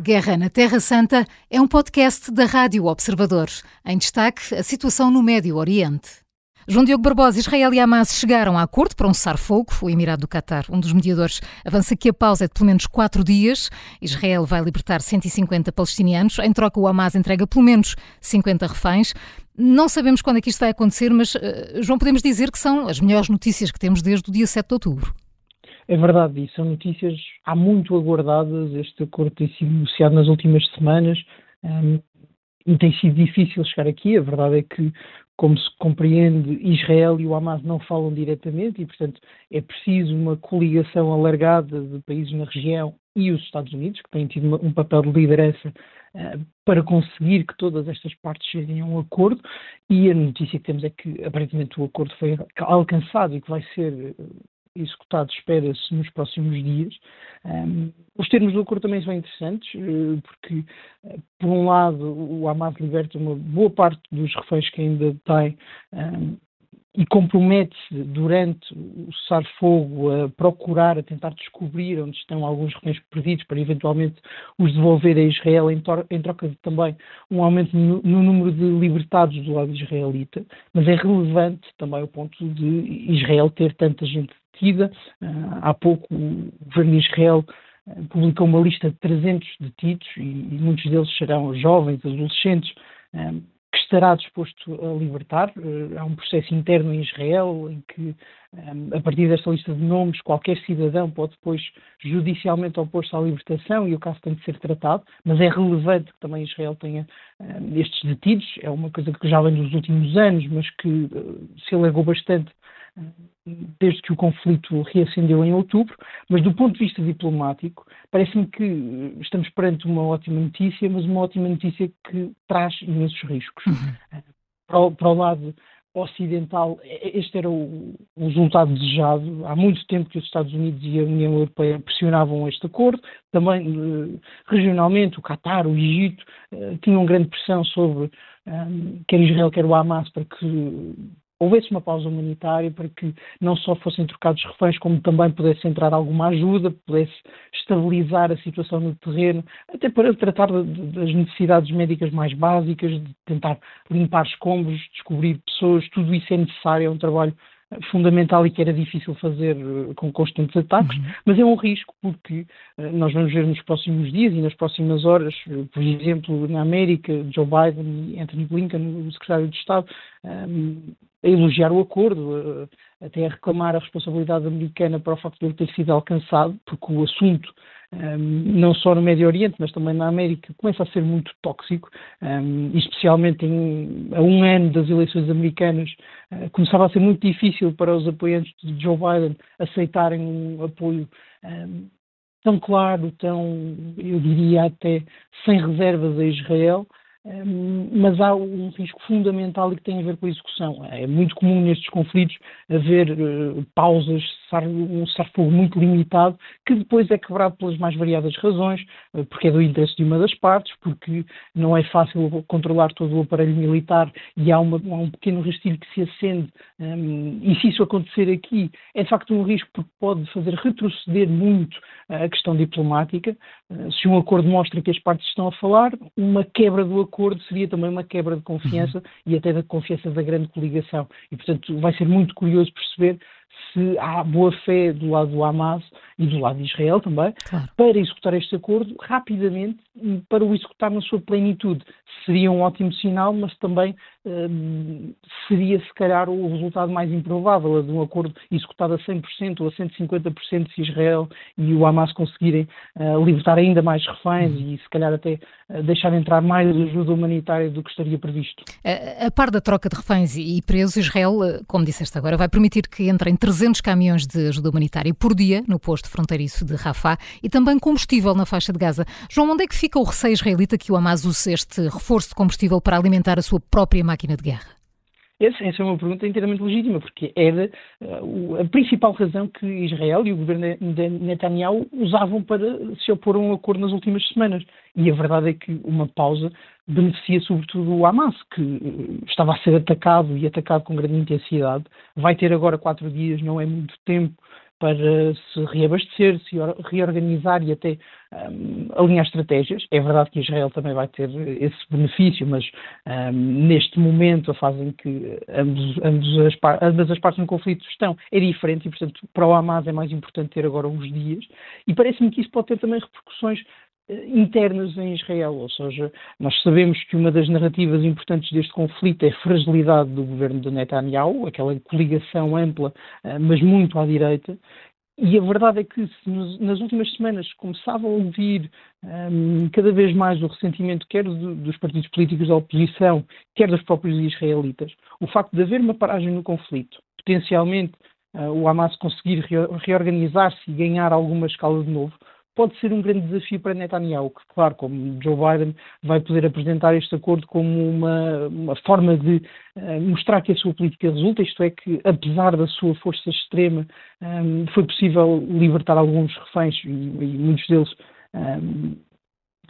Guerra na Terra Santa é um podcast da Rádio Observador. Em destaque, a situação no Médio Oriente. João Diogo Barbosa, Israel e Hamas chegaram a acordo para um cessar-fogo. O Emirado do Qatar, um dos mediadores, avança que a pausa é de pelo menos quatro dias. Israel vai libertar 150 palestinianos. Em troca, o Hamas entrega pelo menos 50 reféns. Não sabemos quando é que isto vai acontecer, mas, uh, João, podemos dizer que são as melhores notícias que temos desde o dia 7 de outubro. É verdade, e são notícias há muito aguardadas. Este acordo tem sido negociado nas últimas semanas um, e tem sido difícil chegar aqui. A verdade é que, como se compreende, Israel e o Hamas não falam diretamente e, portanto, é preciso uma coligação alargada de países na região e os Estados Unidos, que têm tido um papel de liderança uh, para conseguir que todas estas partes cheguem a um acordo. E a notícia que temos é que, aparentemente, o acordo foi alcançado e que vai ser executado, espera-se, nos próximos dias. Os termos do acordo também são interessantes, uh, porque, uh, por um lado, o Hamas liberta uma boa parte dos reféns que ainda tem e compromete-se durante o cessar-fogo a procurar, a tentar descobrir onde estão alguns reféns perdidos para eventualmente os devolver a Israel em, em troca de também um aumento no, no, número de libertados do lado israelita, mas é relevante também o ponto de Israel ter tanta gente detida. Uh, há pouco o governo de Israel uh, publicou uma lista de 300 detidos e, muitos deles serão jovens, adolescentes, uh, que estará disposto a libertar. há um processo interno em Israel em que, a partir desta lista de nomes, qualquer cidadão pode depois judicialmente opor-se à libertação e o caso tem de ser tratado, mas é relevante que também Israel tenha estes detidos. É uma coisa que já vem dos últimos anos, mas que se alargou bastante desde que o conflito reacendeu em outubro, mas do ponto de vista diplomático, parece-me que estamos perante uma ótima notícia, mas uma ótima notícia que traz imensos riscos. Uhum. Para, o, para, o, lado ocidental, este era o, o, resultado desejado. Há muito tempo que os Estados Unidos e a União Europeia pressionavam este acordo. Também, eh, regionalmente, o Qatar, o Egito, eh, tinham grande pressão sobre um, quer Israel, quer o Hamas, para que houvesse uma pausa humanitária para que não só fossem trocados reféns, como também pudesse entrar alguma ajuda, pudesse estabilizar a situação no terreno, até para tratar das necessidades médicas mais básicas, de tentar limpar escombros, descobrir pessoas, tudo isso é necessário, é um trabalho fundamental e que era difícil fazer eh, com constantes ataques, uhum. mas é um risco porque uh, nós vamos ver nos próximos dias e nas próximas horas, por exemplo, na América, Joe Biden e Anthony Blinken, o secretário de Estado, um, a elogiar o acordo, até a reclamar a responsabilidade americana para o facto de ele ter sido alcançado, porque o assunto um, não só no Médio Oriente, mas também na América, começa a ser muito tóxico, um, especialmente em, a um ano das eleições americanas, uh, começava a ser muito difícil para os apoiantes de Joe Biden aceitarem um apoio um, tão claro, tão, eu diria até sem reservas a Israel, mas há um risco fundamental e que tem a ver com a execução. É muito comum nestes conflitos haver uh, pausas, um cessar-fogo muito limitado, que depois é quebrado pelas mais variadas razões, uh, porque é do interesse de uma das partes, porque não é fácil controlar todo o aparelho militar e há, uma, há um pequeno rastilho que se acende, e se isso acontecer aqui, é de facto um risco porque pode fazer retroceder muito a questão diplomática. Uh, se um acordo mostra que as partes estão a falar, uma quebra do acordo seria também uma quebra de confiança uhum. e até da confiança da grande coligação. E, portanto, vai ser muito curioso perceber se há boa fé do lado do Hamas e do lado de Israel também, claro. para executar este acordo rapidamente e para o executar na sua plenitude. Seria um ótimo sinal, mas também hum, seria se calhar o resultado mais improvável de um acordo executado a 100% ou a 150% se Israel e o Hamas conseguirem uh, libertar ainda mais reféns e se calhar até uh, deixar entrar mais ajuda humanitária do que estaria previsto. A, a par da troca de reféns e presos, Israel, eh, como disseste agora, vai permitir que entrem 300 caminhões de ajuda humanitária por dia no posto fronteiriço de Rafah e também combustível na faixa de Gaza. João, onde é que fica o receio israelita que o Hamas use este reforço de combustível para alimentar a sua própria máquina de guerra? Essa, é uma pergunta inteiramente legítima, porque era uh, a principal razão que Israel e o governo de Netanyahu usavam para se opor a um acordo nas últimas semanas. E a verdade é que uma pausa beneficia sobretudo o Hamas, que uh, estava a ser atacado e atacado com grande intensidade. Vai ter agora quatro dias, não é muito tempo para se reabastecer, se reorganizar e até um, alinhar estratégias. É verdade que Israel também vai ter esse benefício, mas um, neste momento, a fase em que ambos, ambos as, ambas as partes no conflito estão é diferente e, portanto, para o Hamas é mais importante ter agora uns dias. E parece-me que isso pode ter também repercussões internas em Israel, ou seja, nós sabemos que uma das narrativas importantes deste conflito é a fragilidade do governo de Netanyahu, aquela coligação ampla, eh, mas muito à direita, e a verdade é que nas últimas semanas começava a ouvir um, cada vez mais o ressentimento, quer do, dos partidos políticos da oposição, quer dos próprios israelitas, o facto de haver uma paragem no conflito, potencialmente uh, o Hamas conseguir reorganizar-se e ganhar alguma escala de novo, pode ser um grande desafio para Netanyahu, que, claro, como Joe Biden vai poder apresentar este acordo como uma, uma forma de uh, mostrar que a sua política resulta, isto é, que apesar da sua força extrema, um, eh, foi possível libertar alguns reféns e, e muitos deles um, eh,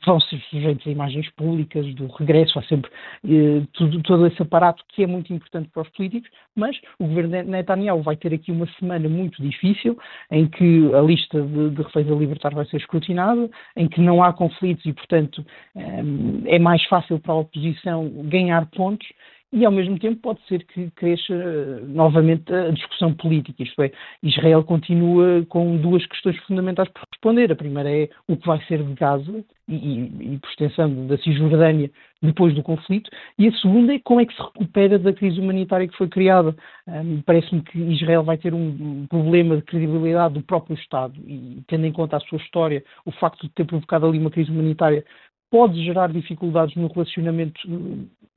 vão ser sujeitos a imagens públicas do regresso, há sempre eh, tudo, todo esse aparato que é muito importante para os políticos, mas o governo Netanyahu vai ter aqui uma semana muito difícil, em que a lista de, de reféns a libertar vai ser escrutinada, em que não há conflitos e, portanto, eh, é mais fácil para a oposição ganhar pontos, e ao mesmo tempo pode ser que cresça eh, novamente a discussão política, isto é, Israel continua com duas questões fundamentais por responder. A primeira é o que vai ser de Gaza e, e, e por extensão da Cisjordânia depois do conflito, e a segunda é como é que se recupera da crise humanitária que foi criada. Um, Parece-me que Israel vai ter um problema de credibilidade do próprio Estado e, tendo em conta a sua história, o facto de ter provocado ali uma crise humanitária pode gerar dificuldades no relacionamento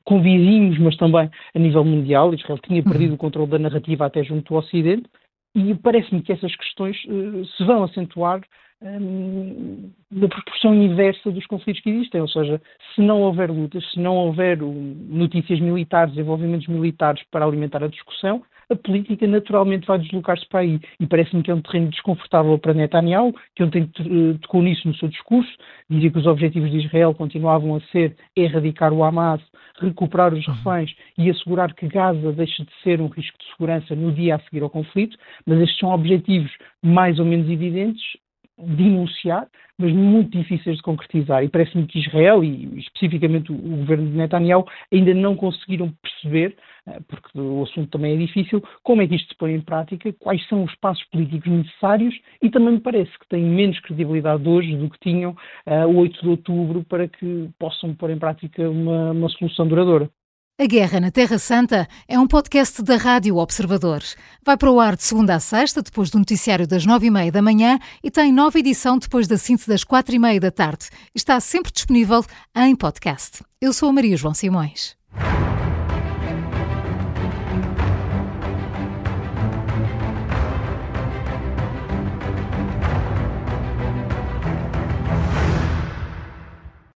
com vizinhos, mas também a nível mundial. Israel tinha uhum. perdido o controle da narrativa até junto ao Ocidente, e parece-me que essas questões uh, se vão acentuar um, na proporção inversa dos conflitos que existem, ou seja, se não houver lutas, se não houver um, notícias militares, envolvimentos militares para alimentar a discussão, a política naturalmente vai deslocar-se para aí. E parece-me que é um terreno desconfortável para Netanyahu, que ontem eh, tocou nisso no seu discurso, dizia que os objetivos de Israel continuavam a ser erradicar o Hamas, recuperar os uhum. reféns e assegurar que Gaza deixe de ser um risco de segurança no dia a seguir ao conflito, mas estes são objetivos mais ou menos evidentes de enunciar, mas muito difíceis de concretizar. E parece-me que Israel, e especificamente o, governo de Netanyahu, ainda não conseguiram perceber, eh, porque o assunto também é difícil, como é que isto se põe em prática, quais são os passos políticos necessários e também me parece que têm menos credibilidade hoje do que tinham uh, o 8 de outubro para que possam pôr em prática uma, uma solução duradoura. A Guerra na Terra Santa é um podcast da Rádio Observador. Vai para o ar de segunda a sexta, depois do noticiário das nove e meia da manhã e tem nova edição depois da síntese das quatro e meia da tarde. Está sempre disponível em podcast. Eu sou a Maria João Simões.